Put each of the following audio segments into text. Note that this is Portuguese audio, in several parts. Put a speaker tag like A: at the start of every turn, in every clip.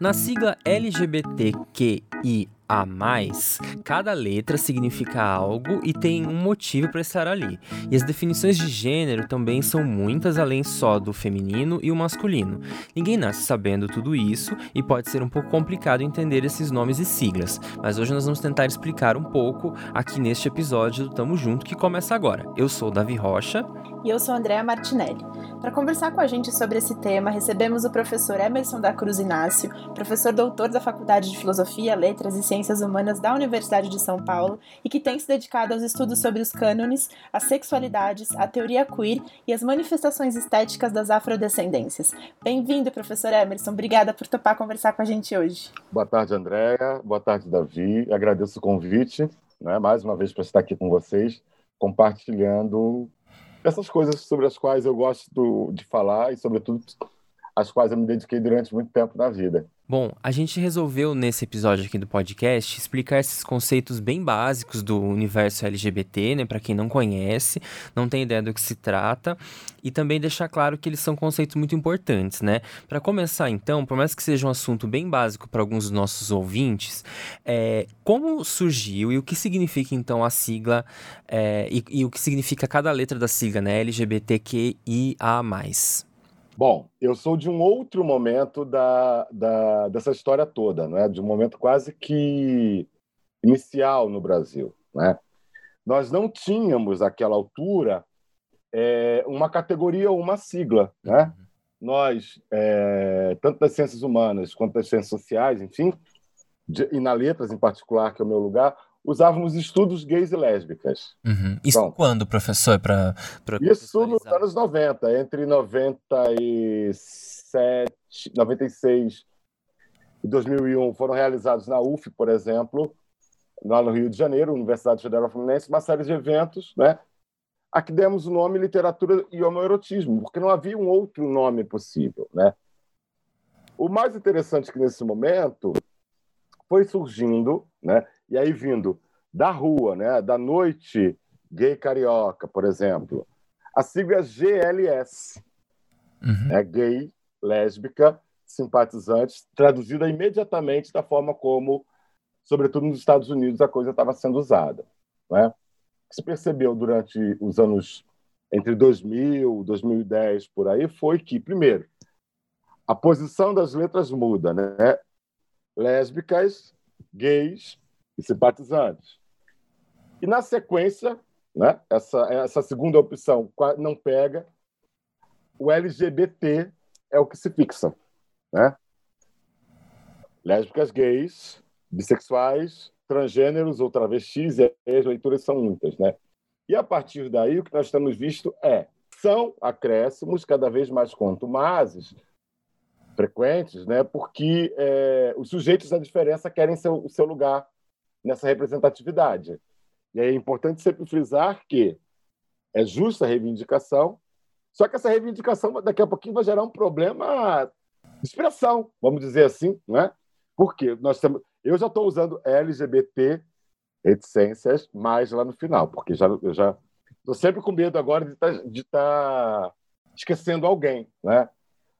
A: Na sigla LGBTQI a mais, cada letra significa algo e tem um motivo para estar ali. E as definições de gênero também são muitas, além só do feminino e o masculino. Ninguém nasce sabendo tudo isso e pode ser um pouco complicado entender esses nomes e siglas, mas hoje nós vamos tentar explicar um pouco aqui neste episódio do Tamo Junto que começa agora. Eu sou Davi Rocha.
B: E eu sou Andréa Martinelli. Para conversar com a gente sobre esse tema, recebemos o professor Emerson da Cruz Inácio, professor doutor da Faculdade de Filosofia, Letras e Ciências Humanas da Universidade de São Paulo e que tem se dedicado aos estudos sobre os cânones, as sexualidades, a teoria queer e as manifestações estéticas das afrodescendências. Bem-vindo, professor Emerson. Obrigada por topar conversar com a gente hoje.
C: Boa tarde, Andréa. Boa tarde, Davi. Agradeço o convite, né, mais uma vez, para estar aqui com vocês, compartilhando essas coisas sobre as quais eu gosto de falar e, sobretudo, as quais eu me dediquei durante muito tempo na vida.
A: Bom, a gente resolveu nesse episódio aqui do podcast explicar esses conceitos bem básicos do universo LGBT, né, para quem não conhece, não tem ideia do que se trata, e também deixar claro que eles são conceitos muito importantes, né? Para começar, então, por mais que seja um assunto bem básico para alguns dos nossos ouvintes, é, como surgiu e o que significa então a sigla é, e, e o que significa cada letra da sigla, né, LGBTQIA+.
C: Bom, eu sou de um outro momento da, da, dessa história toda, né? de um momento quase que inicial no Brasil. Né? Nós não tínhamos, àquela altura, é, uma categoria ou uma sigla. Né? Uhum. Nós, é, tanto das ciências humanas quanto das ciências sociais, enfim, de, e na letras em particular, que é o meu lugar, usávamos estudos gays e lésbicas.
A: Uhum. Isso então, quando, professor? Pra,
C: pra isso nos anos 90, entre 97, 96 e 2001 foram realizados na UF, por exemplo, lá no Rio de Janeiro, Universidade Federal Fluminense, uma série de eventos, né? A que demos o nome literatura e homoerotismo, porque não havia um outro nome possível, né? O mais interessante é que nesse momento foi surgindo, né? E aí vindo da rua, né? Da noite gay carioca, por exemplo, a sigla é GLS, uhum. é gay, lésbica, simpatizantes, traduzida imediatamente da forma como, sobretudo nos Estados Unidos, a coisa estava sendo usada, né? Se percebeu durante os anos entre 2000 e 2010 por aí foi que primeiro a posição das letras muda, né? lésbicas, gays e simpatizantes. E na sequência, né, essa, essa segunda opção não pega, o LGBT é o que se fixa. Né? Lésbicas, gays, bissexuais, transgêneros ou travestis, e as leituras são muitas. Né? E a partir daí, o que nós temos visto é são acréscimos cada vez mais contumazes frequentes, né? porque é, os sujeitos da diferença querem seu, o seu lugar nessa representatividade. E é importante sempre frisar que é justa a reivindicação, só que essa reivindicação daqui a pouquinho vai gerar um problema de expressão, vamos dizer assim, né? Porque nós temos, eu já estou usando LGBT reticências mais lá no final, porque já eu já estou sempre com medo agora de tá, estar tá esquecendo alguém, né?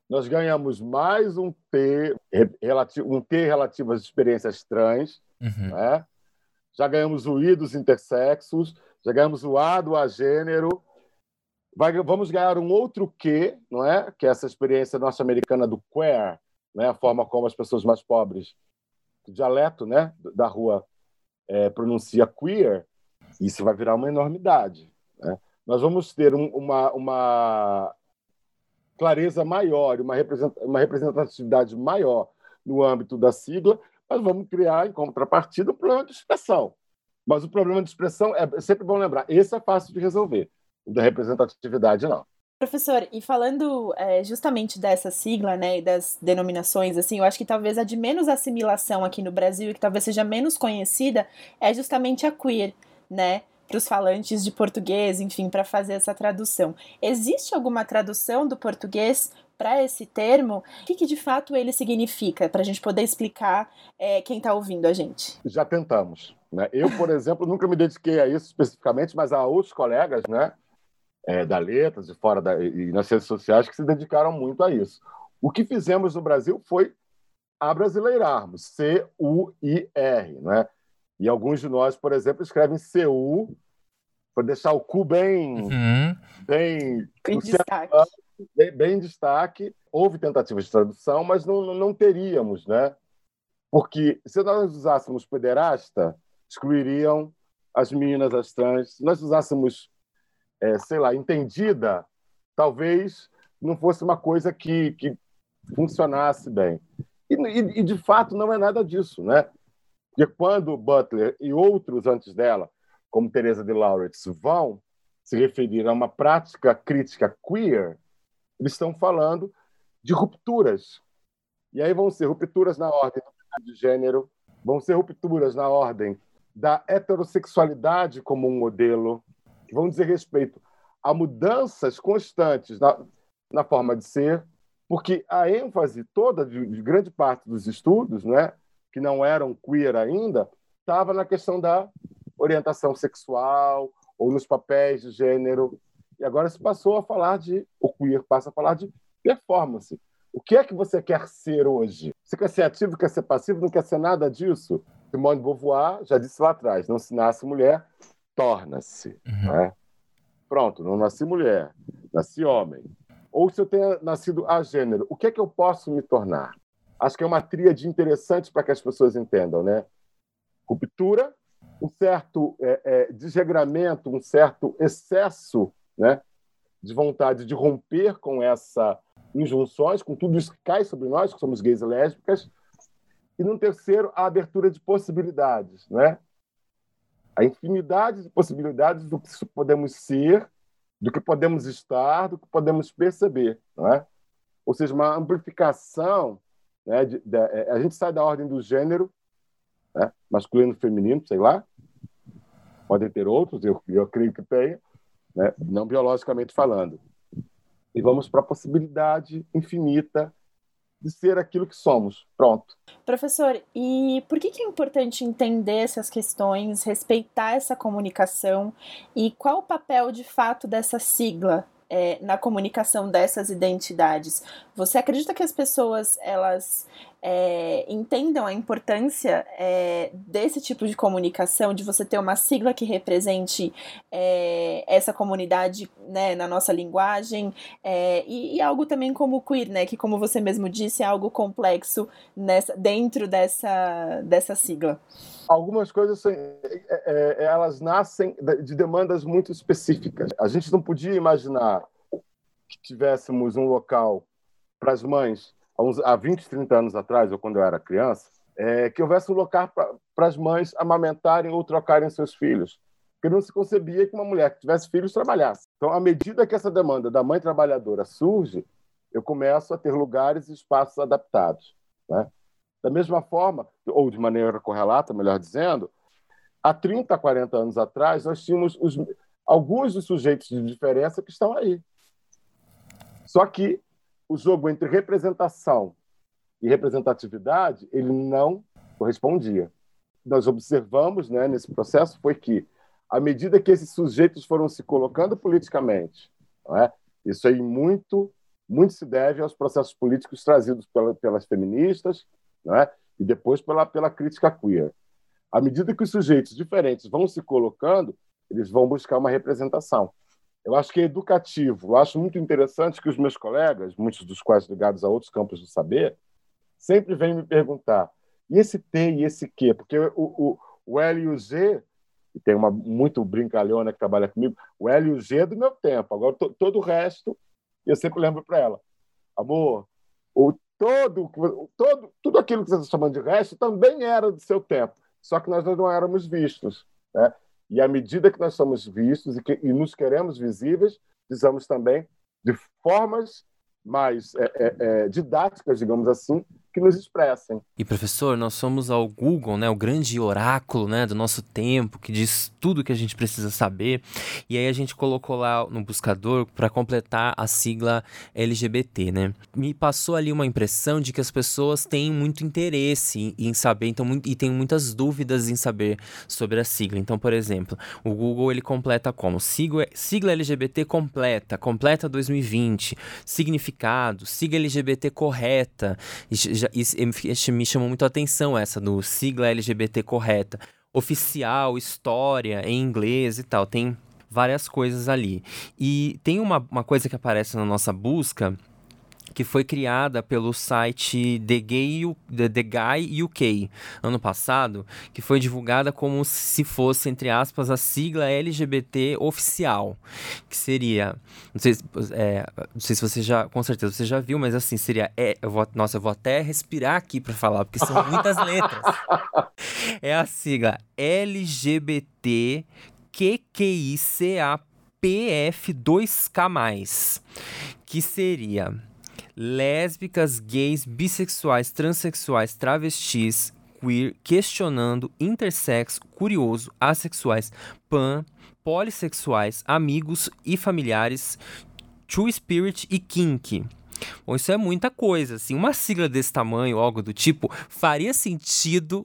C: Nós ganhamos mais um T relativo, um T relativo às experiências trans, uhum. né? já ganhamos o I dos intersexos, já ganhamos o A do agênero, Vai, vamos ganhar um outro Q, não é? que é essa experiência norte-americana do queer, né? a forma como as pessoas mais pobres, o dialeto né? da rua é, pronuncia queer, isso vai virar uma enormidade. Né? Nós vamos ter um, uma, uma clareza maior, uma, representatividade maior no âmbito da sigla, mas vamos criar, em contrapartida, um problema de expressão. Mas o problema de expressão é sempre bom lembrar, esse é fácil de resolver, o da representatividade não.
B: Professor, e falando é, justamente dessa sigla, né, e das denominações, assim, eu acho que talvez a de menos assimilação aqui no Brasil e que talvez seja menos conhecida é justamente a queer, né? Para os falantes de português, enfim, para fazer essa tradução. Existe alguma tradução do português para esse termo? O que, que, de fato ele significa, para a gente poder explicar é, quem está ouvindo a gente?
C: Já tentamos. Né? Eu, por exemplo, nunca me dediquei a isso especificamente, mas há outros colegas né, é, da letras e fora da, e nas redes sociais que se dedicaram muito a isso. O que fizemos no Brasil foi abrasileirarmos, C-U-I-R, né? E alguns de nós, por exemplo, escrevem C-U para deixar o cu bem,
A: Uhum.
C: bem,
B: Em
C: o
B: destaque.
C: bem, bem em destaque. Houve tentativas de tradução, mas não, não teríamos, né? Porque se nós usássemos pederasta, excluiriam as meninas, as trans. Se nós usássemos, é, sei lá, entendida, talvez não fosse uma coisa que, que funcionasse bem. E, e, e, de fato, não é nada disso, né? Porque quando Butler e outros antes dela, como Teresa de Lauretz, vão se referir a uma prática crítica queer, eles estão falando de rupturas. E aí vão ser rupturas na ordem de gênero, vão ser rupturas na ordem da heterossexualidade como um modelo, que vão dizer respeito a mudanças constantes na, na forma de ser, porque a ênfase toda de, de grande parte dos estudos, né, que não eram queer ainda, estava na questão da orientação sexual ou nos papéis de gênero. E agora se passou a falar de o queer passa a falar de performance. O que é que você quer ser hoje? Você quer ser ativo, quer ser passivo, não quer ser nada disso? Simone de Beauvoir já disse lá atrás: não se nasce mulher, torna-se.
A: Uhum.
C: Né? Pronto, não nasci mulher, nasci homem. Ou se eu tenha nascido a gênero, o que é que eu posso me tornar? Acho que é uma tríade interessante para que as pessoas entendam, né? Ruptura, um certo é, é, desregramento, um certo excesso, né? De vontade de romper com essa injunções, com tudo isso que cai sobre nós, que somos gays e lésbicas, e no terceiro, a abertura de possibilidades, né? A infinidade de possibilidades do que podemos ser, do que podemos estar, do que podemos perceber, não é? Ou seja, uma amplificação, né? De, de, é, a gente sai da ordem do gênero, né? masculino, feminino, sei lá, podem ter outros, eu, eu creio que tenha, né? não biologicamente falando e vamos para a possibilidade infinita de ser aquilo que somos. Pronto.
B: Professor, e por que, que é importante entender essas questões, respeitar essa comunicação e qual o papel de fato dessa sigla é, na comunicação dessas identidades? Você acredita que as pessoas elas é, entendam a importância é, desse tipo de comunicação, de você ter uma sigla que represente é, essa comunidade né, na nossa linguagem, é, e, e, algo também como queer, né, que como você mesmo disse, é algo complexo nessa, dentro dessa, dessa sigla?
C: Algumas coisas é, é, elas nascem de demandas muito específicas. A gente não podia imaginar que tivéssemos um local para as mães há 20, 30 anos atrás, ou quando eu era criança, é, que houvesse um local para as mães amamentarem ou trocarem seus filhos. Porque não se concebia que uma mulher que tivesse filhos trabalhasse. Então, à medida que essa demanda da mãe trabalhadora surge, eu começo a ter lugares e espaços adaptados. Né? Da mesma forma, ou de maneira correlata, melhor dizendo, há 30, 40 anos atrás, nós tínhamos os, alguns dos sujeitos de diferença que estão aí. Só que o jogo entre representação e representatividade, ele não correspondia. Nós observamos né, nesse processo foi que, à medida que esses sujeitos foram se colocando politicamente, é? isso aí muito, muito se deve aos processos políticos trazidos pela, pelas feministas é? e depois pela, pela crítica queer. À medida que os sujeitos diferentes vão se colocando, eles vão buscar uma representação. Eu acho que é educativo. Eu acho muito interessante que os meus colegas, muitos dos quais ligados a outros campos do saber, sempre vêm me perguntar: e esse T e esse Q? Porque o, o, o L e o G, e tem uma muito brincalhona que trabalha comigo, o L e o G é do meu tempo. Agora, to, todo o resto, eu sempre lembro para ela: amor, o, todo, todo, tudo aquilo que você está chamando de resto também era do seu tempo, só que nós não éramos vistos. Né? E à medida que nós somos vistos e, que, e nos queremos visíveis, precisamos também de formas mais é, é, é, didáticas, digamos assim, que nos expressem.
A: E professor, nós somos ao Google, né, o grande oráculo, né, do nosso tempo, que diz tudo que a gente precisa saber. E aí a gente colocou lá no buscador para completar a sigla LGBT, né? Me passou ali uma impressão de que as pessoas têm muito interesse em, saber, então e têm muitas dúvidas em saber sobre a sigla. Então, por exemplo, o Google ele completa como sigla, sigla LGBT completa, completa 2020, significado, sigla LGBT correta. Seja, isso me chamou muito a atenção essa do sigla LGBT correta. Oficial, história, em inglês e tal. Tem várias coisas ali. E tem uma, uma coisa que aparece na nossa busca que foi criada pelo site The, Gay, The, Guy UK ano passado, que foi divulgada como se fosse, entre aspas, a sigla LGBT oficial, que seria, não sei, é, não sei se você já, com certeza você já viu, mas assim, seria, é, eu vou, nossa, eu vou até respirar aqui para falar, porque são muitas letras. É a sigla LGBT QQICAPF2K+, que seria lésbicas, gays, bissexuais, transexuais, travestis, queer, questionando, intersexo, curioso, assexuais, pan, polissexuais, amigos e familiares, true spirit e kink. Bom, isso é muita coisa, assim, uma sigla desse tamanho, algo do tipo, faria sentido,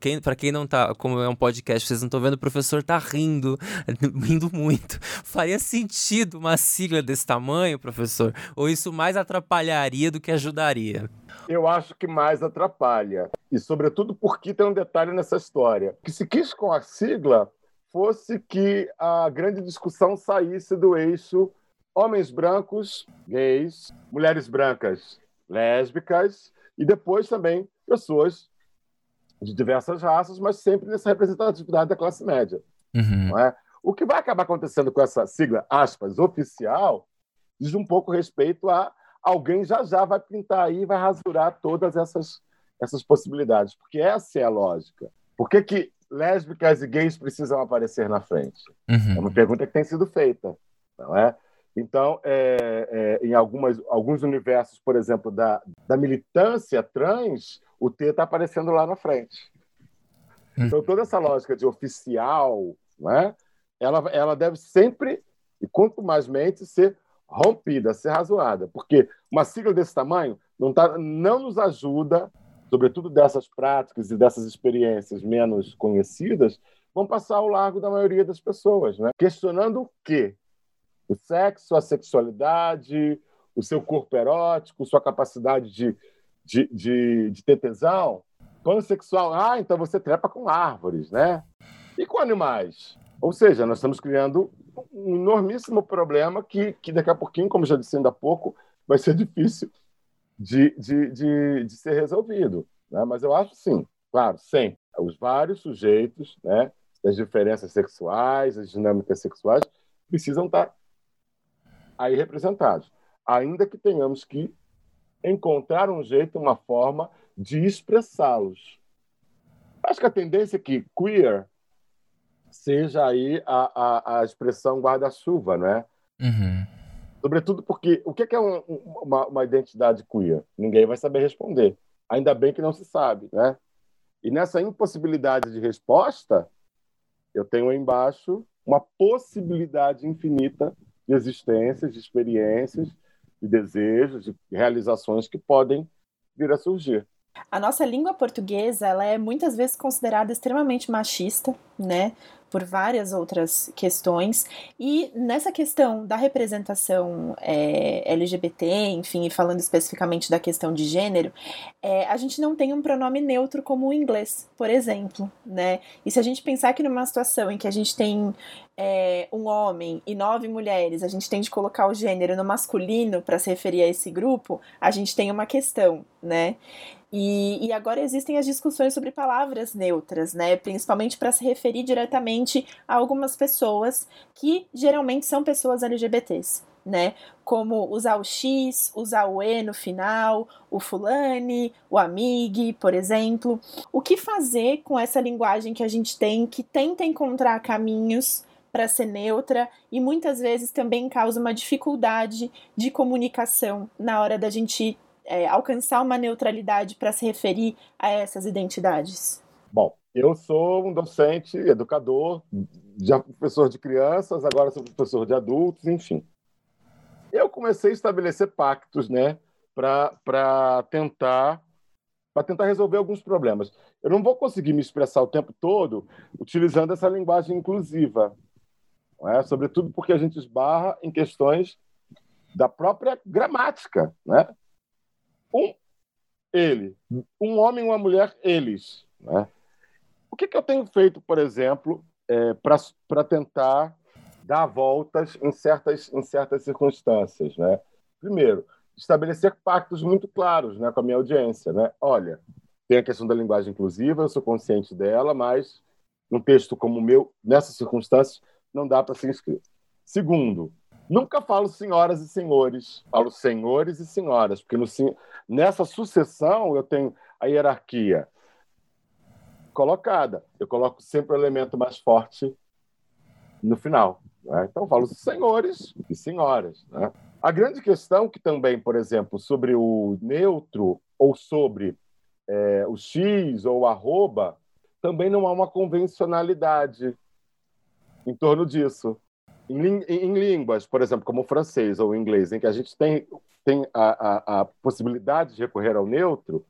A: quem, para quem não tá, como é um podcast, vocês não estão vendo, o professor tá rindo, rindo muito. Faria sentido uma sigla desse tamanho, professor? Ou isso mais atrapalharia do que ajudaria?
C: Eu acho que mais atrapalha. E, sobretudo, porque tem um detalhe nessa história. Que se quis com a sigla fosse que a grande discussão saísse do eixo homens brancos, gays, mulheres brancas, lésbicas, e depois também pessoas de diversas raças, mas sempre nessa representatividade da classe média. Uhum. É? O que vai acabar acontecendo com essa sigla, aspas, oficial, diz um pouco respeito a alguém já já vai pintar aí e vai rasurar todas essas, essas possibilidades, porque essa é a lógica. Por que, que lésbicas e gays precisam aparecer na frente? Uhum. É uma pergunta que tem sido feita, não é? Então, é, é, em algumas, alguns universos, por exemplo, da, da militância trans, o T está aparecendo lá na frente. Então, toda essa lógica de oficial, né, ela, ela deve sempre, e quanto mais mente, ser rompida, ser razoada, porque uma sigla desse tamanho não, tá, não nos ajuda, sobretudo dessas práticas e dessas experiências menos conhecidas, vão passar ao largo da maioria das pessoas, né? questionando o quê? O sexo, a sexualidade, o seu corpo erótico, sua capacidade de, de, de, de ter tesão. Pansexual, ah, então você trepa com árvores, né? E com animais? Ou seja, nós estamos criando um enormíssimo problema que, que daqui a pouquinho, como já disse ainda há pouco, vai ser difícil de, de, de, de ser resolvido. Né? Mas eu acho sim, claro, sempre. Os vários sujeitos, né, as diferenças sexuais, as dinâmicas sexuais, precisam estar aí representados, ainda que tenhamos que encontrar um jeito, uma forma de expressá-los. Acho que a tendência é que queer seja aí a, a, a expressão guarda-chuva, né? Uhum. Sobretudo porque o que é um, uma, uma identidade queer? Ninguém vai saber responder. Ainda bem que não se sabe, né? E nessa impossibilidade de resposta, eu tenho embaixo uma possibilidade infinita de existências, de experiências, de desejos, de realizações que podem vir a surgir.
B: A nossa língua portuguesa, ela é muitas vezes considerada extremamente machista, né? por várias outras questões. E nessa questão da representação é, LGBT, enfim, e falando especificamente da questão de gênero, é, a gente não tem um pronome neutro como o inglês, por exemplo, né? E se a gente pensar que numa situação em que a gente tem é, um homem e nove mulheres, a gente tem de colocar o gênero no masculino para se referir a esse grupo, a gente tem uma questão, né? E, e, agora existem as discussões sobre palavras neutras, né? Principalmente para se referir diretamente a algumas pessoas que geralmente são pessoas LGBTs, né? Como usar o X, usar o E no final, o fulane, o amigue, por exemplo. O que fazer com essa linguagem que a gente tem que tenta encontrar caminhos para ser neutra e muitas vezes também causa uma dificuldade de comunicação na hora da gente é, alcançar uma neutralidade para se referir a essas identidades?
C: Bom, eu sou um docente, educador, já professor de crianças, agora sou professor de adultos, enfim. Eu comecei a estabelecer pactos, né, para tentar para tentar resolver alguns problemas. Eu não vou conseguir me expressar o tempo todo utilizando essa linguagem inclusiva, é? sobretudo porque a gente esbarra em questões da própria gramática, né? Um, ele. Um homem uma mulher, eles. Né? O que, que eu tenho feito, por exemplo, é, para tentar dar voltas em certas, em certas circunstâncias? Né? Primeiro, estabelecer pactos muito claros né, com a minha audiência. Né? Olha, tem a questão da linguagem inclusiva, eu sou consciente dela, mas um texto como o meu, nessas circunstâncias, não dá para ser inscrito. Segundo, nunca falo senhoras e senhores, falo senhores e senhoras, porque no, nessa sucessão eu tenho a hierarquia colocada. Eu coloco sempre o elemento mais forte no final. Né? Então, falo senhores e senhoras. Né? A grande questão que também, por exemplo, sobre o neutro ou sobre é, o X ou o arroba, também não há uma convencionalidade em torno disso. Em, em, línguas, por exemplo, como o francês ou o inglês, em que a gente tem, tem a, a, a possibilidade de recorrer ao neutro,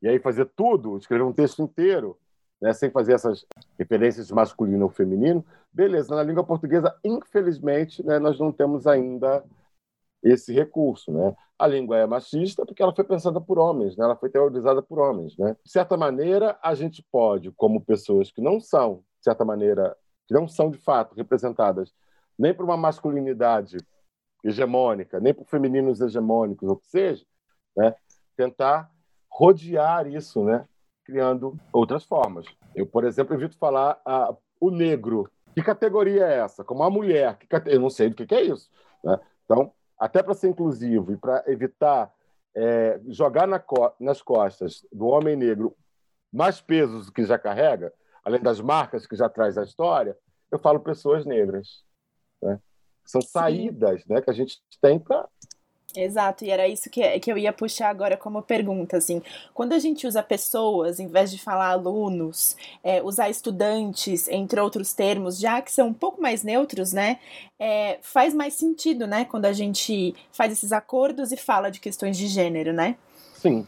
C: e aí fazer tudo, escrever um texto inteiro, né, sem fazer essas referências de masculino ou feminino, beleza. Na língua portuguesa, infelizmente, né, nós não temos ainda esse recurso. Né? A língua é machista porque ela foi pensada por homens, né? ela foi teorizada por homens. Né? De certa maneira, a gente pode, como pessoas que não são, de certa maneira, que não são de fato representadas nem por uma masculinidade hegemônica, nem por femininos hegemônicos, ou que seja, né? tentar rodear isso, né? criando outras formas. Eu, por exemplo, evito falar o negro. Que categoria é essa? Como a mulher. Cate... Eu não sei do que, que é isso. Né? Então, até para ser inclusivo e para evitar é, jogar na co nas costas do homem negro mais pesos do que já carrega, além das marcas que já traz a história, eu falo pessoas negras. Né? São saídas né, que a gente tem para
B: Exato, e era isso que, que eu ia puxar agora como pergunta, assim, quando a gente usa pessoas, em vez de falar alunos, é, usar estudantes, entre outros termos, já que são um pouco mais neutros, né, é, faz mais sentido, né, quando a gente faz esses acordos e fala de questões de gênero, né?
C: Sim,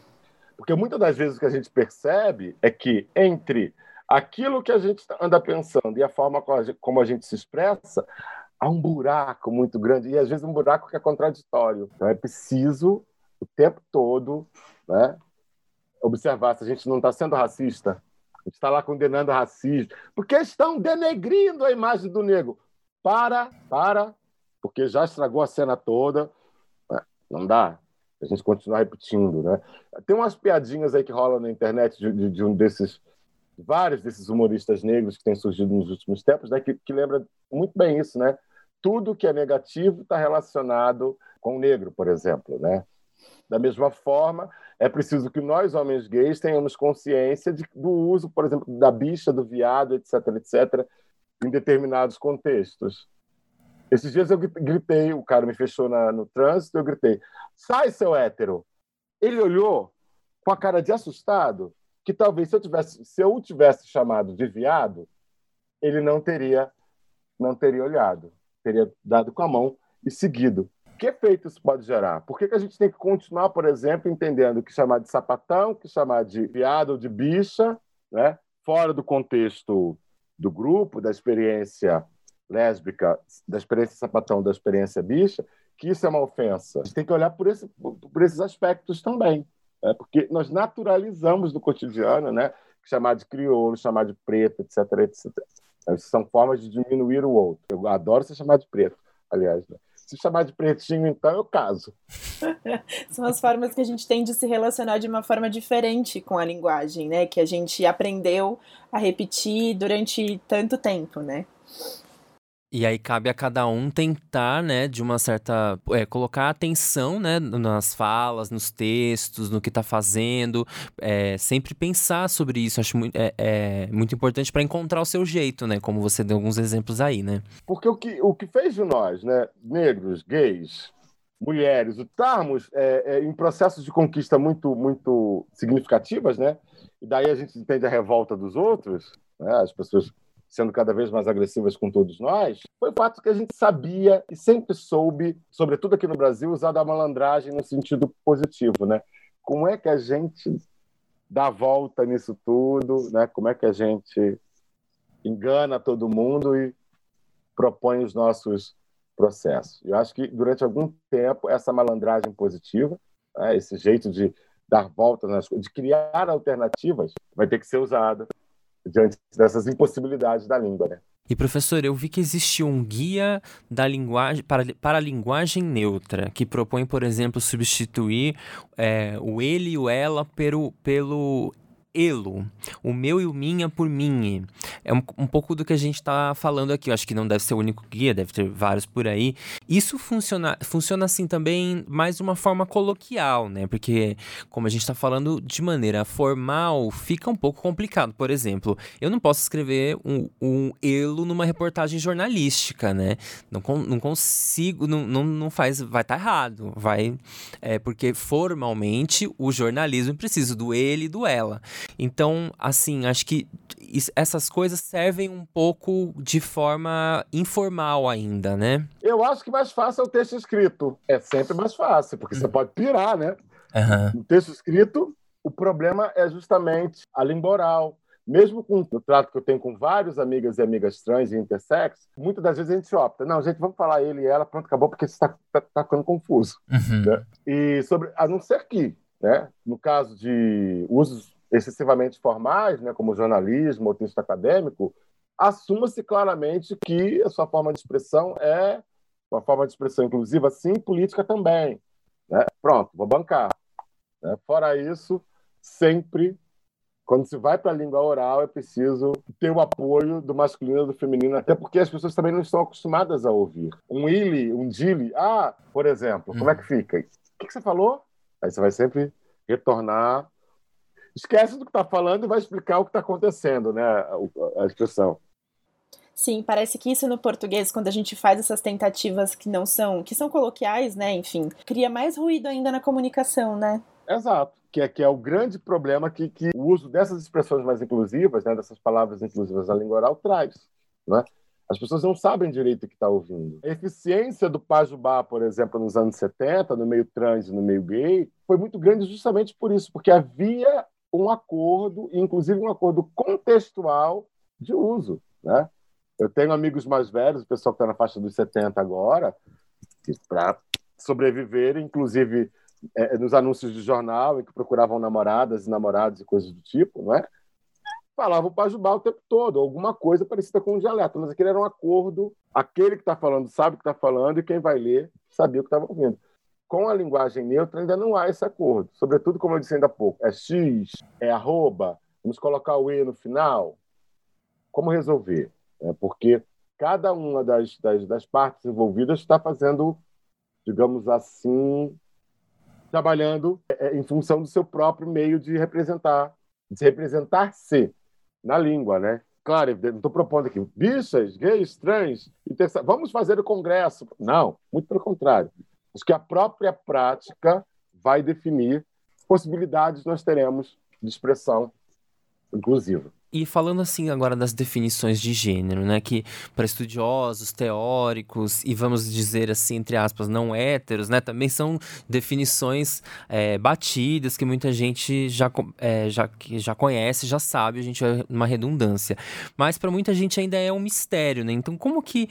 C: porque muitas das vezes o que a gente percebe é que entre aquilo que a gente anda pensando e a forma como a gente se expressa, há um buraco muito grande, e às vezes um buraco que é contraditório. Então é preciso, o tempo todo, né, observar se a gente não está sendo racista. Está lá condenando racismo, porque estão denegrindo a imagem do negro. Para, para, porque já estragou a cena toda. Né? Não dá. A gente continuar repetindo, né? Tem umas piadinhas aí que rolam na internet de, de, de um desses vários desses humoristas negros que têm surgido nos últimos tempos, né, que, que lembra muito bem isso, né? tudo que é negativo está relacionado com o negro, por exemplo, né? Da mesma forma, é preciso que nós, homens gays, tenhamos consciência de, do uso, por exemplo, da bicha, do viado, etc., etc., em determinados contextos. Esses dias eu gritei, o cara me fechou na, no trânsito, eu gritei: sai, seu hétero! Ele olhou com a cara de assustado, que talvez se eu tivesse, se eu o tivesse chamado de viado, ele não teria, não teria olhado teria dado com a mão e seguido. Que efeito isso pode gerar? Por que, que a gente tem que continuar, por exemplo, entendendo que chamar de sapatão, que chamar de viado ou de bicha, né? fora do contexto do grupo, da experiência lésbica, da experiência sapatão, da experiência bicha, que isso é uma ofensa. A gente tem que olhar por, esse, por esses aspectos também, né? porque nós naturalizamos no cotidiano, né? chamar de crioulo, chamar de preto, etc, etc. São formas de diminuir o outro. Eu adoro ser chamado de preto, aliás. Né? Se chamar de pretinho, então eu caso.
B: São as formas que a gente tem de se relacionar de uma forma diferente com a linguagem, né? Que a gente aprendeu a repetir durante tanto tempo, né?
A: E aí cabe a cada um tentar, né, de uma certa. É, colocar atenção, né, nas falas, nos textos, no que está fazendo. É, sempre pensar sobre isso. Acho muito, é, é muito importante para encontrar o seu jeito, né? Como você deu alguns exemplos aí, né?
C: Porque o que, o que fez de nós, né, negros, gays, mulheres, estarmos é, é, em processos de conquista muito, muito significativas, né? E daí a gente entende a revolta dos outros, né? As pessoas sendo cada vez mais agressivas com todos nós, foi o fato que a gente sabia e sempre soube, sobretudo aqui no Brasil, usar da malandragem no sentido positivo, né? Como é que a gente dá volta nisso tudo, né? Como é que a gente engana todo mundo e propõe os nossos processos. Eu acho que durante algum tempo essa malandragem positiva, né? esse jeito de dar volta nas de criar alternativas, vai ter que ser usada diante dessas impossibilidades da língua, né?
A: E professor, eu vi que existe um guia da linguagem para, para a linguagem neutra, que propõe, por exemplo, substituir é, o ele e o ela pelo, pelo elo, o meu e o minha por mim. É um, um pouco do que a gente está falando aqui. Eu acho que não deve ser o único guia, deve ter vários por aí. Isso funciona, funciona assim também mais uma forma coloquial, né? Porque, como a gente está falando de maneira formal, fica um pouco complicado. Por exemplo, eu não posso escrever um, um elo numa reportagem jornalística, né? Não, não consigo, não, não, não faz, vai estar tá errado. Vai, é, porque formalmente o jornalismo precisa do ele e do ela. Então, assim, acho que essas coisas servem um pouco de forma informal ainda, né?
C: Eu acho que mais fácil é o texto escrito. É sempre mais fácil, porque você pode pirar, né? Uhum. No texto escrito, o problema é justamente a língua oral. Mesmo com o trato que eu tenho com vários amigas e amigas trans e intersex, muitas das vezes a gente opta. Não, gente, vamos falar ele e ela, pronto, acabou, porque isso está tá, tá ficando confuso. Uhum. Né? E sobre, a não ser que, né, no caso de usos excessivamente formais, né, como jornalismo ou texto acadêmico, assuma-se claramente que a sua forma de expressão é uma forma de expressão inclusiva, sim, política também. Né? Pronto, vou bancar. Né? Fora isso, sempre, quando se vai para a língua oral, é preciso ter o apoio do masculino e do feminino, até porque as pessoas também não estão acostumadas a ouvir. Um ili, um dili, ah, por exemplo, como é que fica? O que, que você falou? Aí você vai sempre retornar esquece do que está falando e vai explicar o que está acontecendo, né? A, a expressão.
B: Sim, parece que isso no português, quando a gente faz essas tentativas que não são, que são coloquiais, né? Enfim, cria mais ruído ainda na comunicação, né?
C: Exato, que é, que é o grande problema que, que o uso dessas expressões mais inclusivas, né, dessas palavras inclusivas da língua oral traz, né? As pessoas não sabem direito o que está ouvindo. A eficiência do Pajubá, por exemplo, nos anos 70, no meio trans e no meio gay, foi muito grande justamente por isso, porque havia um acordo, inclusive um acordo contextual de uso. Né? Eu tenho amigos mais velhos, o pessoal que está na faixa dos 70 agora, que para sobreviver, inclusive é, nos anúncios de jornal, em que procuravam namoradas e namorados e coisas do tipo, não é? falavam pajubá o tempo todo, alguma coisa parecida com um dialeto, mas aquele era um acordo, aquele que está falando sabe o que está falando e quem vai ler sabia o que estava ouvindo com a linguagem neutra ainda não há esse acordo. Sobretudo, como eu disse ainda há pouco, é X, é arroba, vamos colocar o E no final. Como resolver? É porque cada uma das, das, das partes envolvidas está fazendo, digamos assim, trabalhando é, em função do seu próprio meio de representar, de representar-se na língua, né? Claro, não estou propondo aqui bichas, gays, trans, vamos fazer o congresso. Não, muito pelo contrário. Acho que a própria prática vai definir possibilidades nós teremos de expressão inclusiva.
A: E falando assim agora das definições de gênero, né, que para estudiosos, teóricos e vamos dizer assim entre aspas não héteros, né, também são definições é, batidas que muita gente já, é, já, já conhece, já sabe, a gente é uma redundância. Mas para muita gente ainda é um mistério, né? Então como que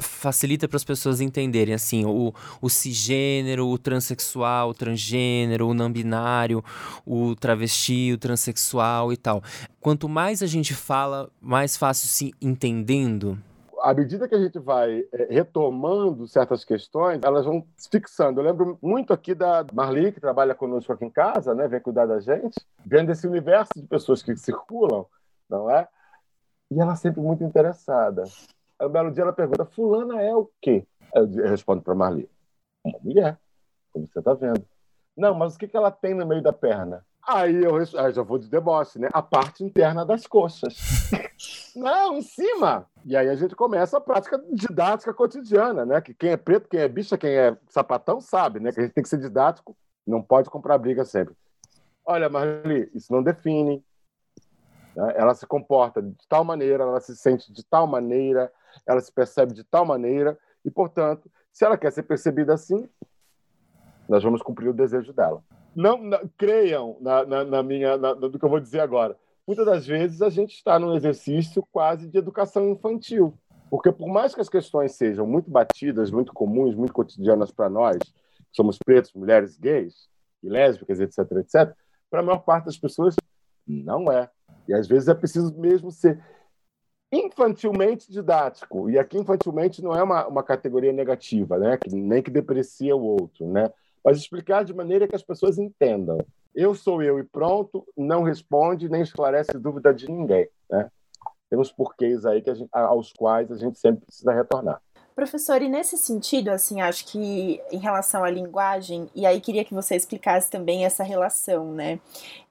A: facilita para as pessoas entenderem assim o, o cisgênero, o transexual, o transgênero, o não binário, o travesti, o transexual e tal. Quanto mais a gente fala, mais fácil se entendendo.
C: À medida que a gente vai é, retomando certas questões, elas vão se fixando. Eu lembro muito aqui da Marli, que trabalha conosco aqui em casa, né, vem cuidar da gente, vendo esse universo de pessoas que circulam, não é? E ela sempre muito interessada. Aí um belo dia ela pergunta: Fulana é o quê? Aí eu respondo para Marli: Uma mulher, como você está vendo. Não, mas o que, que ela tem no meio da perna? Aí eu aí já vou de deboche, né? A parte interna das coxas. Não, em cima. E aí a gente começa a prática didática cotidiana, né? Que quem é preto, quem é bicha, quem é sapatão sabe, né? Que a gente tem que ser didático, não pode comprar briga sempre. Olha, Marli, isso não define. Né? Ela se comporta de tal maneira, ela se sente de tal maneira, ela se percebe de tal maneira, e, portanto, se ela quer ser percebida assim, nós vamos cumprir o desejo dela. Não, não creiam na, na, na minha, na, no que eu vou dizer agora. Muitas das vezes a gente está num exercício quase de educação infantil, porque por mais que as questões sejam muito batidas, muito comuns, muito cotidianas para nós, que somos pretos, mulheres, gays, e lésbicas, etc, etc, para a maior parte das pessoas não é. E às vezes é preciso mesmo ser infantilmente didático. E aqui infantilmente não é uma, uma categoria negativa, né? Que, nem que deprecia o outro, né? Mas explicar de maneira que as pessoas entendam. Eu sou eu e pronto, não responde nem esclarece dúvida de ninguém, né? Temos porquês aí que gente, aos quais a gente sempre precisa retornar.
B: Professor, e nesse sentido, assim, acho que em relação à linguagem, e aí queria que você explicasse também essa relação, né?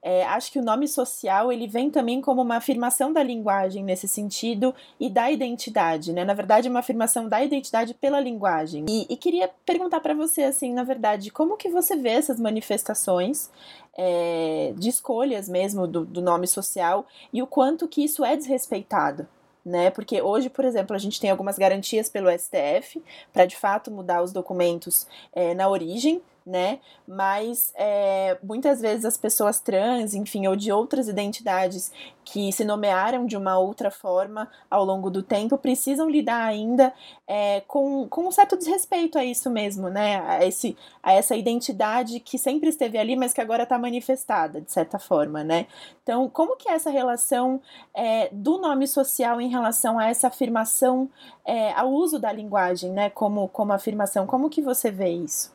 B: É, acho que o nome social ele vem também como uma afirmação da linguagem nesse sentido e da identidade, né? Na verdade, é uma afirmação da identidade pela linguagem. E, e queria perguntar para você, assim, na verdade, como que você vê essas manifestações é, de escolhas mesmo do, do nome social e o quanto que isso é desrespeitado? Né? Porque hoje, por exemplo, a gente tem algumas garantias pelo STF para de fato mudar os documentos é, na origem né? Mas é, muitas vezes as pessoas trans, enfim, ou de outras identidades que se nomearam de uma outra forma ao longo do tempo precisam lidar ainda é, com, com um certo desrespeito a isso mesmo, né? A, esse, a essa identidade que sempre esteve ali, mas que agora está manifestada, de certa forma, né? Então, como que é essa relação é, do nome social em relação a essa afirmação, é, ao uso da linguagem, né? Como, como afirmação, como que você vê isso?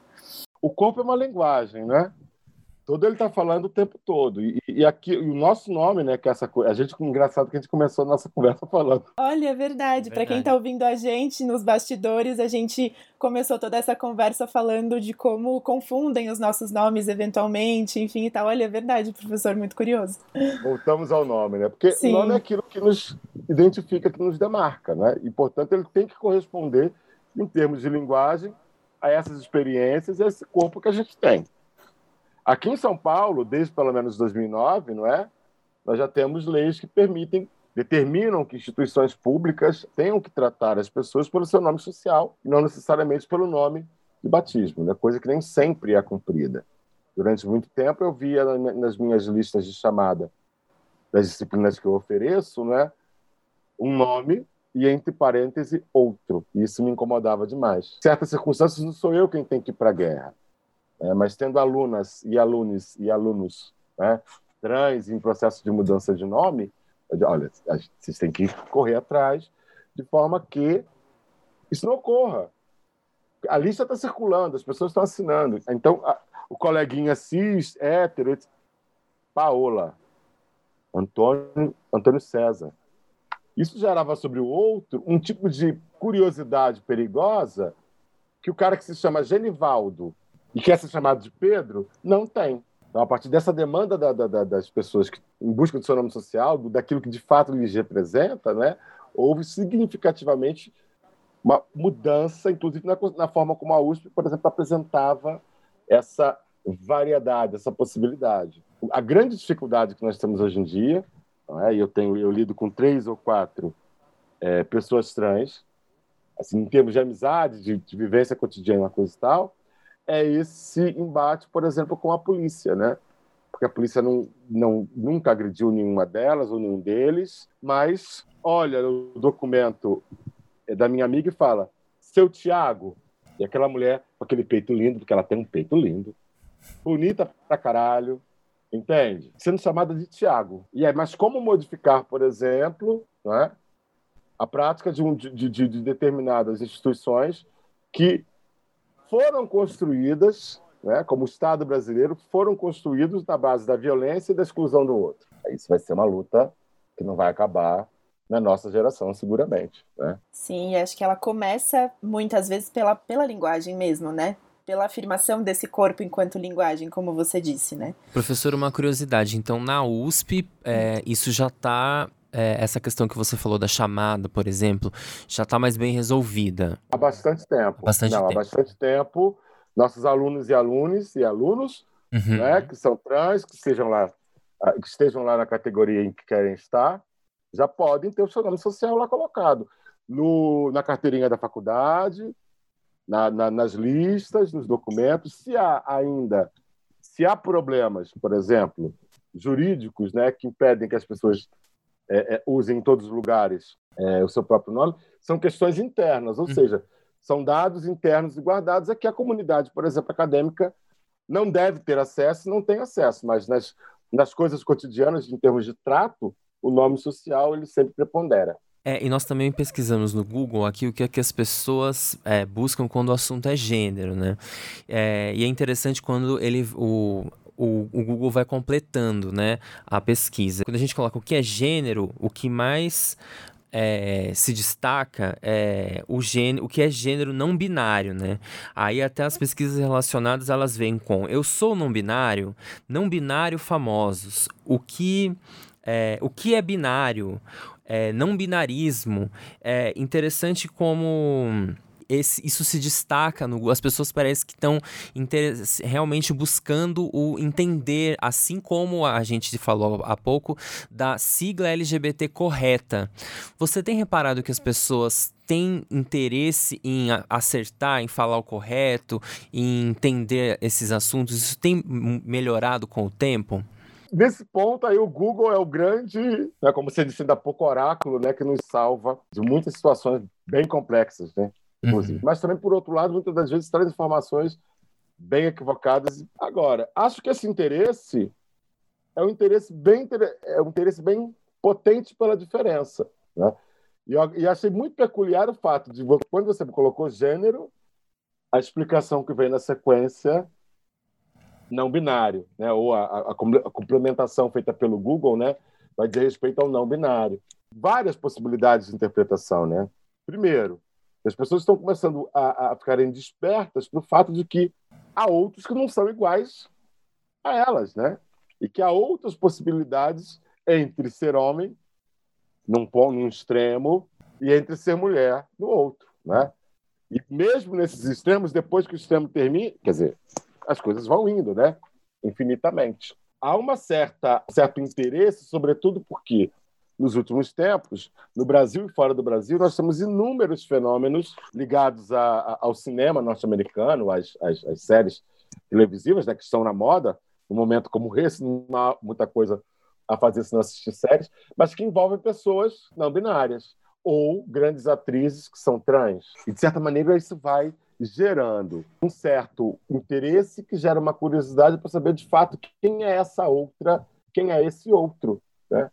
C: O corpo é uma linguagem, né? Todo ele está falando o tempo todo. E, e aqui, e o nosso nome, né? Que é essa coisa. A gente, engraçado que a gente começou a nossa conversa falando.
B: Olha, é verdade. É Para quem está ouvindo a gente nos bastidores, a gente começou toda essa conversa falando de como confundem os nossos nomes eventualmente, enfim e tal. Olha, é verdade, professor, muito curioso.
C: Voltamos ao nome, né? Porque Sim. o nome é aquilo que nos identifica, que nos demarca, né? E, portanto, ele tem que corresponder, em termos de linguagem, a essas experiências esse corpo que a gente tem. Aqui em São Paulo, desde pelo menos 2009, não é? Nós já temos leis que permitem, determinam que instituições públicas tenham que tratar as pessoas pelo seu nome social e não necessariamente pelo nome de batismo, né? coisa que nem sempre é cumprida. Durante muito tempo eu via nas minhas listas de chamada das disciplinas que eu ofereço, né, um nome e entre parênteses outro. E isso me incomodava demais. Em certas circunstâncias não sou eu quem tem que ir para a guerra, né? mas tendo alunas e alunos e alunos né, trans em processo de mudança de nome, olha, vocês têm que correr atrás de forma que isso não ocorra. A lista está circulando, as pessoas estão assinando. Então, a, o coleguinha cis, hétero, Paola, Antônio, Antônio César. Isso gerava sobre o outro um tipo de curiosidade perigosa que o cara que se chama Genivaldo e quer ser chamado de Pedro não tem. Então, a partir dessa demanda da, da, das pessoas que, em busca do seu nome social, daquilo que de fato lhes representa, né, houve significativamente uma mudança, inclusive na, na forma como a USP, por exemplo, apresentava essa variedade, essa possibilidade. A grande dificuldade que nós temos hoje em dia é? Eu tenho eu lido com três ou quatro é, pessoas trans, assim, em termos de amizade, de, de vivência cotidiana, coisa e tal, é esse embate, por exemplo, com a polícia, né? Porque a polícia não, não, nunca agrediu nenhuma delas ou nenhum deles, mas olha o documento da minha amiga e fala: seu Tiago, e aquela mulher com aquele peito lindo, porque ela tem um peito lindo, bonita pra caralho, entende? Sendo chamada de Tiago. E é, mas como modificar, por exemplo, é, a prática de, um, de, de, de, determinadas instituições que foram construídas, né, como o Estado brasileiro, foram construídos na base da violência e da exclusão do outro. Isso vai ser uma luta que não vai acabar na nossa geração, seguramente. Né?
B: Sim, acho que ela começa muitas vezes pela, pela linguagem mesmo, né? Pela afirmação desse corpo enquanto linguagem, como você disse, né?
A: Professor, uma curiosidade. Então, na USP, é, isso já está é, essa questão que você falou da chamada, por exemplo, já está mais bem resolvida?
C: Há bastante tempo.
A: Bastante
C: Não,
A: tempo.
C: há bastante tempo. Nossos alunos e alunos e alunos, uhum. né, que são trans, que sejam lá, ah, que estejam lá na categoria em que querem estar, já podem ter o seu nome social lá colocado no, na carteirinha da faculdade, na, na, nas listas, nos documentos. Se há ainda, se há problemas, por exemplo, jurídicos, né, que impedem que as pessoas é, é, usem em todos os lugares é, o seu próprio nome, são questões internas, ou uhum. seja, são dados internos e guardados aqui a comunidade, por exemplo, acadêmica não deve ter acesso, não tem acesso, mas nas, nas coisas cotidianas, em termos de trato, o nome social ele sempre prepondera.
A: É, e nós também pesquisamos no Google aqui o que, é que as pessoas é, buscam quando o assunto é gênero, né? É, e é interessante quando ele, o, o, o, Google vai completando né, a pesquisa. Quando a gente coloca o que é gênero, o que mais é, se destaca é, o, gênero, o que é gênero não binário, né? Aí até as pesquisas relacionadas elas vêm com eu sou não binário, não binário famosos, o que é, o que é binário, é, não binarismo, é interessante como esse, isso se destaca no As pessoas parecem que estão realmente buscando o entender, assim como a gente falou há pouco, da sigla LGBT correta. Você tem reparado que as pessoas têm interesse em acertar, em falar o correto, em entender esses assuntos? Isso tem melhorado com o tempo?
C: Nesse ponto aí o Google é o grande, né, como você disse ainda há pouco, oráculo, né, que nos salva de muitas situações bem complexas, né? Uhum. Mas também, por outro lado, muitas das vezes traz informações bem equivocadas. Agora, acho que esse interesse é um interesse bem, é um interesse bem potente pela diferença. Né? E, eu, e achei muito peculiar o fato de, quando você colocou gênero, a explicação que vem na sequência não binário, né? ou a, a, a complementação feita pelo Google né? vai dizer respeito ao não binário. Várias possibilidades de interpretação. Né? Primeiro, as pessoas estão começando a, a ficarem despertas para o fato de que há outros que não são iguais a elas, né? E que há outras possibilidades entre ser homem, num ponto, num extremo, e entre ser mulher, no outro, né? E mesmo nesses extremos, depois que o extremo termina, quer dizer, as coisas vão indo, né? Infinitamente. Há uma certa certo interesse, sobretudo porque nos últimos tempos, no Brasil e fora do Brasil, nós temos inúmeros fenômenos ligados a, a, ao cinema norte-americano, às, às, às, séries televisivas né, que estão na moda, no momento como esse, não há muita coisa a fazer se não assistir séries, mas que envolvem pessoas não binárias ou grandes atrizes que são trans. E, de certa maneira, isso vai gerando um certo interesse que gera uma curiosidade para saber, de fato, quem é essa outra, quem é esse outro. Né?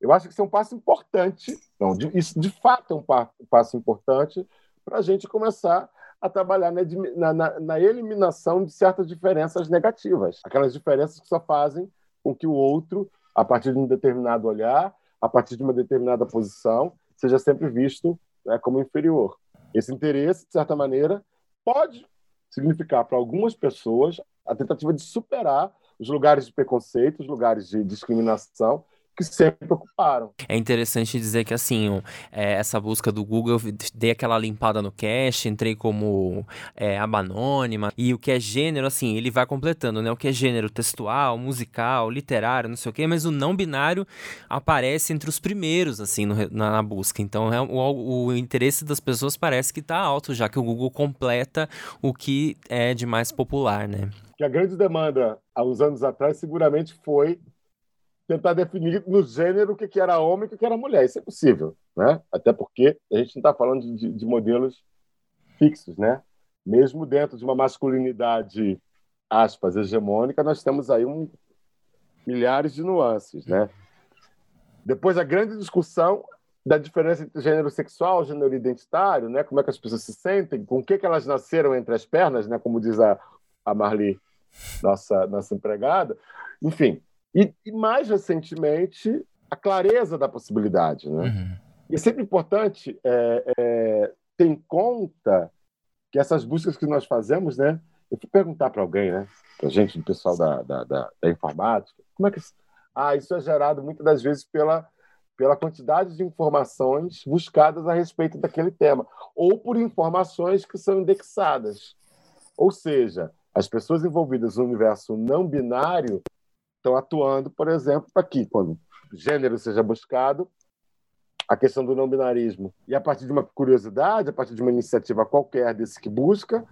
C: Eu acho que isso é um passo importante, não, isso de fato é um passo importante para a gente começar a trabalhar na, na, na, eliminação de certas diferenças negativas, aquelas diferenças que só fazem com que o outro, a partir de um determinado olhar, a partir de uma determinada posição, seja sempre visto né, como inferior. Esse interesse, de certa maneira, pode significar para algumas pessoas a tentativa de superar os lugares de preconceito, os lugares de discriminação que sempre ocuparam.
A: É interessante dizer que, assim, é, essa busca do Google, eu dei aquela limpada no cache, entrei como é, aba anônima, e o que é gênero, assim, ele vai completando, né? O que é gênero textual, musical, literário, não sei o quê, mas o não binário aparece entre os primeiros, assim, no, na, na, busca. Então, é, o, o, interesse das pessoas parece que está alto, já que o Google completa o que é de mais popular, né?
C: Que a grande demanda, há uns anos atrás, seguramente foi tentar definir no gênero o que, era homem e o que, era mulher. Isso é possível, né? Até porque a gente não está falando de, de, modelos fixos, né? Mesmo dentro de uma masculinidade, aspas, hegemônica, nós temos aí um, milhares de nuances, né? Depois, a grande discussão da diferença entre gênero sexual gênero identitário, né? Como é que as pessoas se sentem, com o que, que elas nasceram entre as pernas, né? Como diz a, a Marli, nossa, nossa empregada. Enfim, e, e mais recentemente, a clareza da possibilidade. Né? Uhum. E é sempre importante é, é, ter em conta que essas buscas que nós fazemos, né? Eu fui perguntar para alguém, né? Para gente do pessoal da, da, da, da, informática, como é que ah, isso é gerado muitas das vezes pela pela quantidade de informações buscadas a respeito daquele tema ou por informações que são indexadas. Ou seja, as pessoas envolvidas no universo não binário estão atuando, por exemplo, para que, quando gênero seja buscado, a questão do não binarismo. E a partir de uma curiosidade, a partir de uma iniciativa qualquer desse que busca,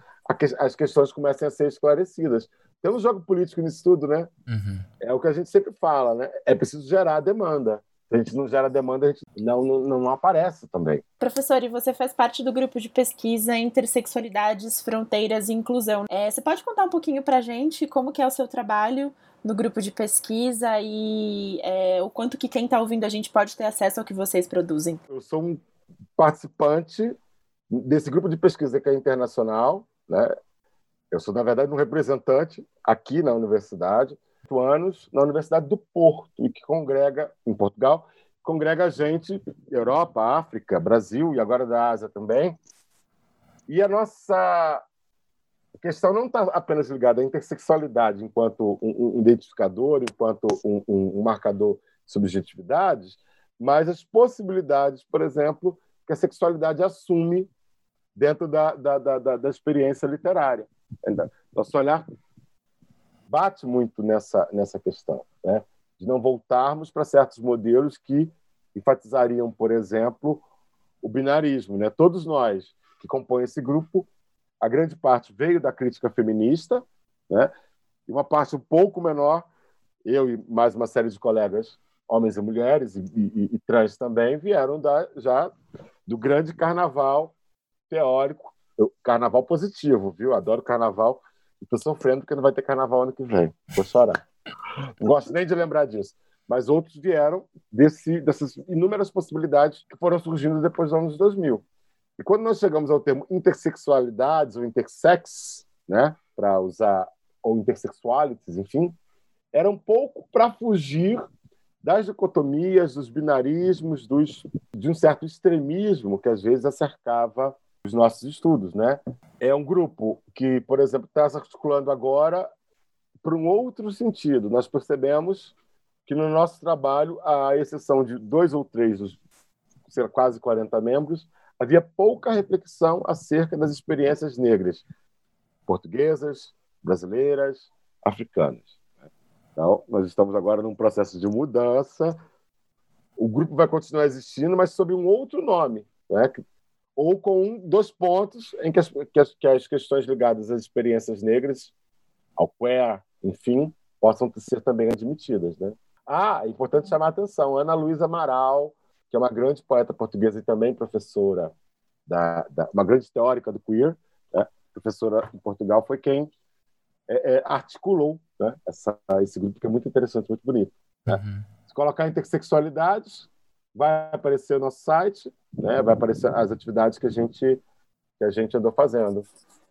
C: as questões começam a ser esclarecidas. Tem um jogo político nisso tudo, né? Uhum. É o que a gente sempre fala, né? É preciso gerar a demanda. Se a gente não gera demanda, a gente não, não, não aparece também.
B: Professor, e você faz parte do grupo de pesquisa Intersexualidades, Fronteiras e Inclusão. É, você pode contar um pouquinho para a gente como que é o seu trabalho no grupo de pesquisa e é, o quanto que quem está ouvindo a gente pode ter acesso ao que vocês produzem?
C: Eu sou um participante desse grupo de pesquisa que é internacional, né? Eu sou, na verdade, um representante aqui na universidade anos na Universidade do Porto, e que congrega, em Portugal, congrega gente Europa, África, Brasil e agora da Ásia também. E a nossa questão não está apenas ligada à intersexualidade enquanto um, identificador, enquanto um, um, um marcador de subjetividades, mas as possibilidades, por exemplo, que a sexualidade assume dentro da, da, da, da experiência literária. Nosso olhar bate muito nessa, nessa questão, né? de não voltarmos para certos modelos que enfatizariam, por exemplo, o binarismo. Né? Todos nós que compõem esse grupo, a grande parte veio da crítica feminista, né? e uma parte um pouco menor, eu e mais uma série de colegas, homens e mulheres, e, e, e trans também, vieram da, já do grande carnaval teórico, carnaval positivo, viu? Adoro carnaval Estou sofrendo porque não vai ter carnaval ano que vem. Vou chorar. Não gosto nem de lembrar disso. Mas outros vieram desse, dessas inúmeras possibilidades que foram surgindo depois dos anos 2000. E quando nós chegamos ao termo intersexualidades ou intersex, né, para usar, ou intersexualities, enfim, era um pouco para fugir das dicotomias, dos binarismos, dos, de um certo extremismo que às vezes acercava os nossos estudos, né? É um grupo que, por exemplo, está se articulando agora para um outro sentido. Nós percebemos que no nosso trabalho, à exceção de dois ou três, dos quase 40 membros, havia pouca reflexão acerca das experiências negras, portuguesas, brasileiras, africanas. Então, nós estamos agora num processo de mudança. O grupo vai continuar existindo, mas sob um outro nome, né? ou com um pontos em que as, que as, que as questões ligadas às experiências negras, ao queer, enfim, possam ser também admitidas. Né? Ah, é importante chamar a atenção, Ana Luísa Amaral, que é uma grande poeta portuguesa e também professora, da, da uma grande teórica do queer, né? professora em Portugal, foi quem é, é, articulou né? Essa, esse grupo, que é muito interessante, muito bonito. Né? Uhum. Se colocar intersexualidades, vai aparecer o nosso site, né? vai aparecer as atividades que a gente, que a gente andou fazendo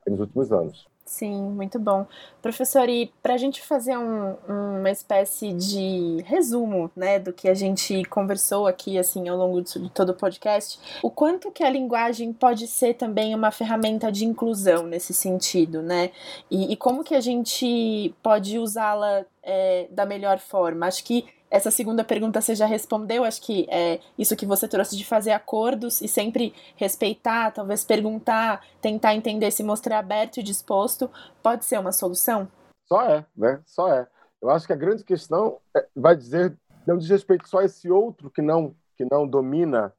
C: nos últimos anos.
B: Sim, muito bom. Professor, e para a gente fazer um, uma espécie de resumo né, do que a gente conversou aqui assim ao longo de todo o podcast, o quanto que a linguagem pode ser também uma ferramenta de inclusão nesse sentido, né? E, e como que a gente pode usá-la é, da melhor forma? Acho que essa segunda pergunta você já respondeu, acho que é isso que você trouxe de fazer acordos e sempre respeitar, talvez perguntar, tentar entender, se mostrar aberto e disposto, pode ser uma solução?
C: Só é, né? Só é. Eu acho que a grande questão é, vai dizer, não diz respeito só a esse outro que não, que não domina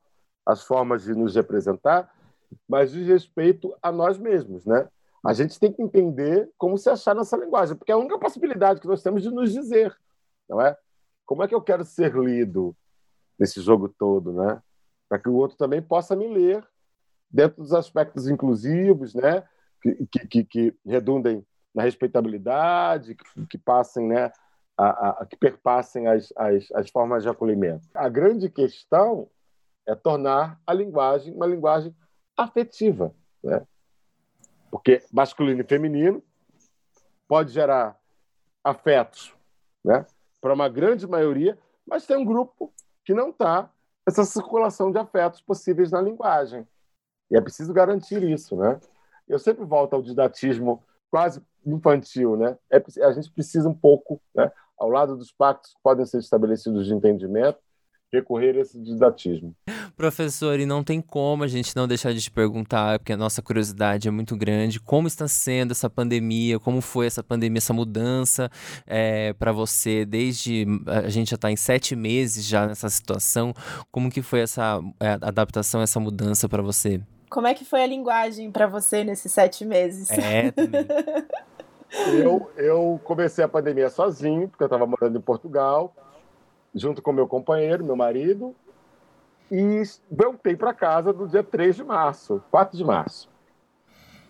C: as formas de nos representar, mas diz respeito a nós mesmos, né? A gente tem que entender como se achar nessa linguagem, porque é a única possibilidade que nós temos de nos dizer, não é? Como é que eu quero ser lido nesse jogo todo, né? Para que o outro também possa me ler dentro dos aspectos inclusivos, né? Que, que, que redundem na respeitabilidade, que, que passem, né? A, a, que perpassem as, as, as formas de acolhimento. A grande questão é tornar a linguagem uma linguagem afetiva, né? Porque masculino e feminino pode gerar afetos, né? Para uma grande maioria, mas tem um grupo que não está essa circulação de afetos possíveis na linguagem. E é preciso garantir isso, né? Eu sempre volto ao didatismo quase infantil, né? É, a gente precisa um pouco, né, ao lado dos pactos que podem ser estabelecidos de entendimento, recorrer a esse didatismo.
A: Professor, e não tem como a gente não deixar de te perguntar, porque a nossa curiosidade é muito grande, como está sendo essa pandemia, como foi essa pandemia, essa mudança é, eh, para você, desde a gente já está em sete meses já nessa situação, como que foi essa é, adaptação, essa mudança para você?
B: Como é que foi a linguagem para você nesses sete meses?
A: É, também.
C: eu, eu comecei a pandemia sozinho, porque eu estava morando em Portugal, junto com meu companheiro, meu marido, e voltei para casa no dia 3 de março, 4 de março.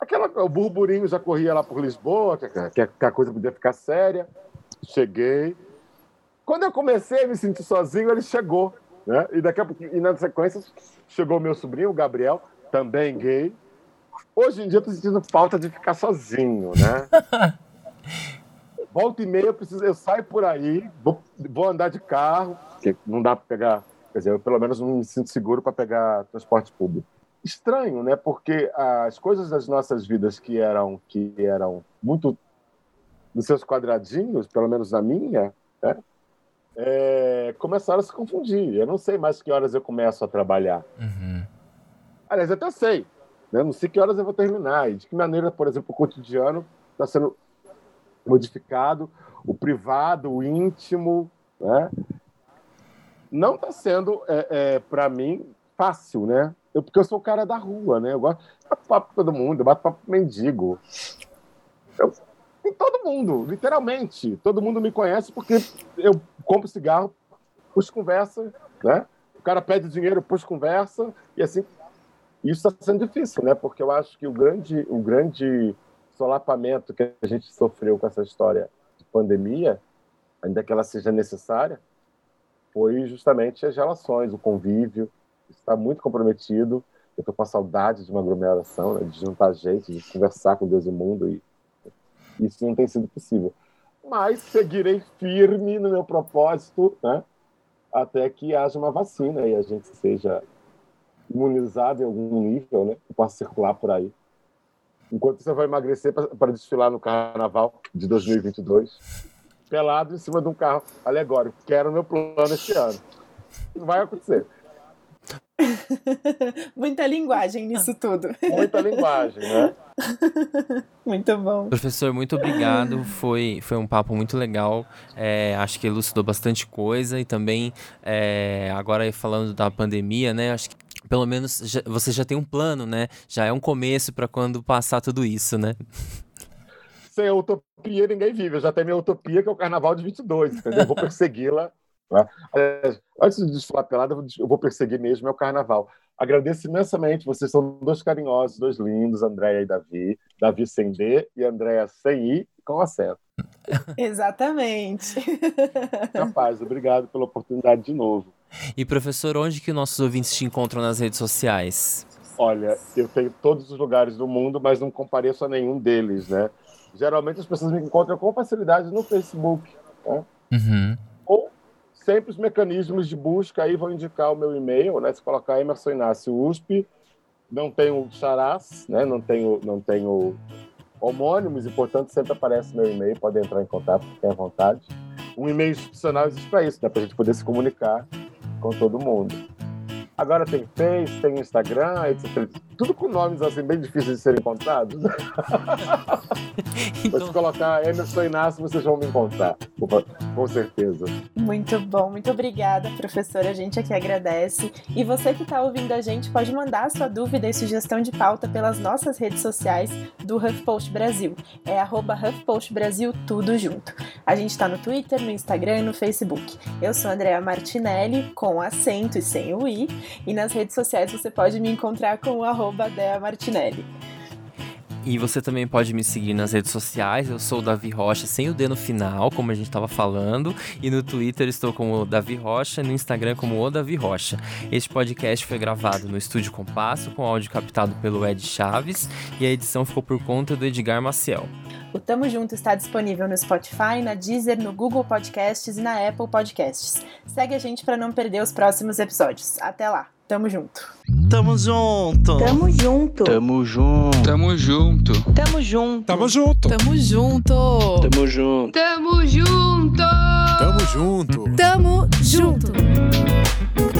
C: Aquela, o burburinho já corria lá por Lisboa, que, que, que a coisa podia ficar séria. Cheguei. Quando eu comecei a me sentir sozinho, ele chegou. Né? E, daqui a, e na sequência chegou meu sobrinho, o Gabriel, também gay. Hoje em dia eu tô sentindo falta de ficar sozinho, né? Volta e meia eu, preciso, eu saio por aí, vou, vou andar de carro, porque não dá para pegar, quer dizer, eu pelo menos não me sinto seguro para pegar transporte público. Estranho, né? Porque as coisas das nossas vidas que eram que eram muito nos seus quadradinhos, pelo menos na minha, né? É, começaram a se confundir. Eu não sei mais que horas eu começo a trabalhar.
A: Uhum.
C: Aliás, até sei. Né? Não sei que horas eu vou terminar. E de que maneira, por exemplo, o cotidiano está sendo modificado, o privado, o íntimo. Né? Não está sendo, é, é, para mim, fácil, né? Eu, porque eu sou o cara da rua, né? Eu gosto de papo com todo mundo, eu bato papo com mendigo. Eu, com todo mundo, literalmente. Todo mundo me conhece porque eu compro cigarro, puxo conversa, né? O cara pede dinheiro, puxo conversa, e assim. Isso está sendo difícil, né? Porque eu acho que o grande, o grande solapamento que a gente sofreu com essa história de pandemia, ainda que ela seja necessária, foi justamente as relações, o convívio. está muito comprometido. Eu estou com a saudade de uma aglomeração, né? de juntar gente, de conversar com Deus e o mundo, e isso não tem sido possível. Mas seguirei firme no meu propósito, né? até que haja uma vacina e a gente seja imunizado em algum nível, né? Que possa circular por aí. Enquanto você vai emagrecer para desfilar no carnaval de 2022, pelado em cima de um carro alegórico, que era o meu plano este ano. Não vai acontecer.
B: Muita linguagem nisso tudo.
C: Muita linguagem, né?
B: muito bom.
A: Professor, muito obrigado. Foi, foi um papo muito legal. É, acho que elucidou bastante coisa e também, é, agora falando da pandemia, né? Acho que pelo menos já, você já tem um plano, né? Já é um começo para quando passar tudo isso, né?
C: Sem a utopia ninguém vive. Eu já tenho minha utopia, que é o Carnaval de 22, entendeu? Eu vou persegui-la. Né? Antes de desfilar pelada, eu vou perseguir mesmo é o Carnaval. Agradeço imensamente. Vocês são dois carinhosos, dois lindos, Andréia e Davi. Davi sem D e Andréia sem I, com acento.
B: Exatamente.
C: Capaz, obrigado pela oportunidade de novo.
A: E professor, onde que nossos ouvintes te encontram nas redes sociais?
C: Olha, eu tenho todos os lugares do mundo, mas não compareço a nenhum deles, né? Geralmente as pessoas me encontram com facilidade no Facebook, né?
A: Uhum.
C: Ou sempre os mecanismos de busca aí vão indicar o meu e-mail, né? Se colocar Emerson Inácio USP, não tenho charás, né? Não tenho, não tenho homônimos e, portanto, sempre aparece meu e-mail, pode entrar em contato, fiquem à vontade. Um e-mail institucional existe para isso, né? Para a gente poder se comunicar com todo mundo. Agora tem Face, tem Instagram, etc. Tudo com nomes assim bem difíceis de serem encontrados. então... Se colocar Emerson Inácio, vocês vão me encontrar, com certeza.
B: Muito bom, muito obrigada, professora. A gente aqui agradece. E você que está ouvindo a gente pode mandar a sua dúvida e sugestão de pauta pelas nossas redes sociais do HuffPost Brasil. É arroba HuffPost Brasil, tudo junto. A gente está no Twitter, no Instagram e no Facebook. Eu sou Andrea Martinelli, com acento e sem o i. E nas redes sociais você pode me encontrar com o arroba Dea Martinelli.
A: E você também pode me seguir nas redes sociais. Eu sou o Davi Rocha, sem o D no final, como a gente estava falando. E no Twitter estou como Davi Rocha, no Instagram como o Davi Rocha. Este podcast foi gravado no Estúdio Compasso, com áudio captado pelo Ed Chaves. E a edição ficou por conta do Edgar Maciel.
B: O Tamo Junto está disponível no Spotify, na Deezer, no Google Podcasts e na Apple Podcasts. Segue a gente para não perder os próximos episódios. Até lá! Tamo junto.
D: Tamo junto.
E: Tamo junto.
F: Tamo junto.
G: Tamo junto.
E: Tamo junto.
G: Tamo junto.
H: Tamo junto.
F: Tamo junto.
I: Tamo junto.
G: Tamo junto.
H: Tamo junto.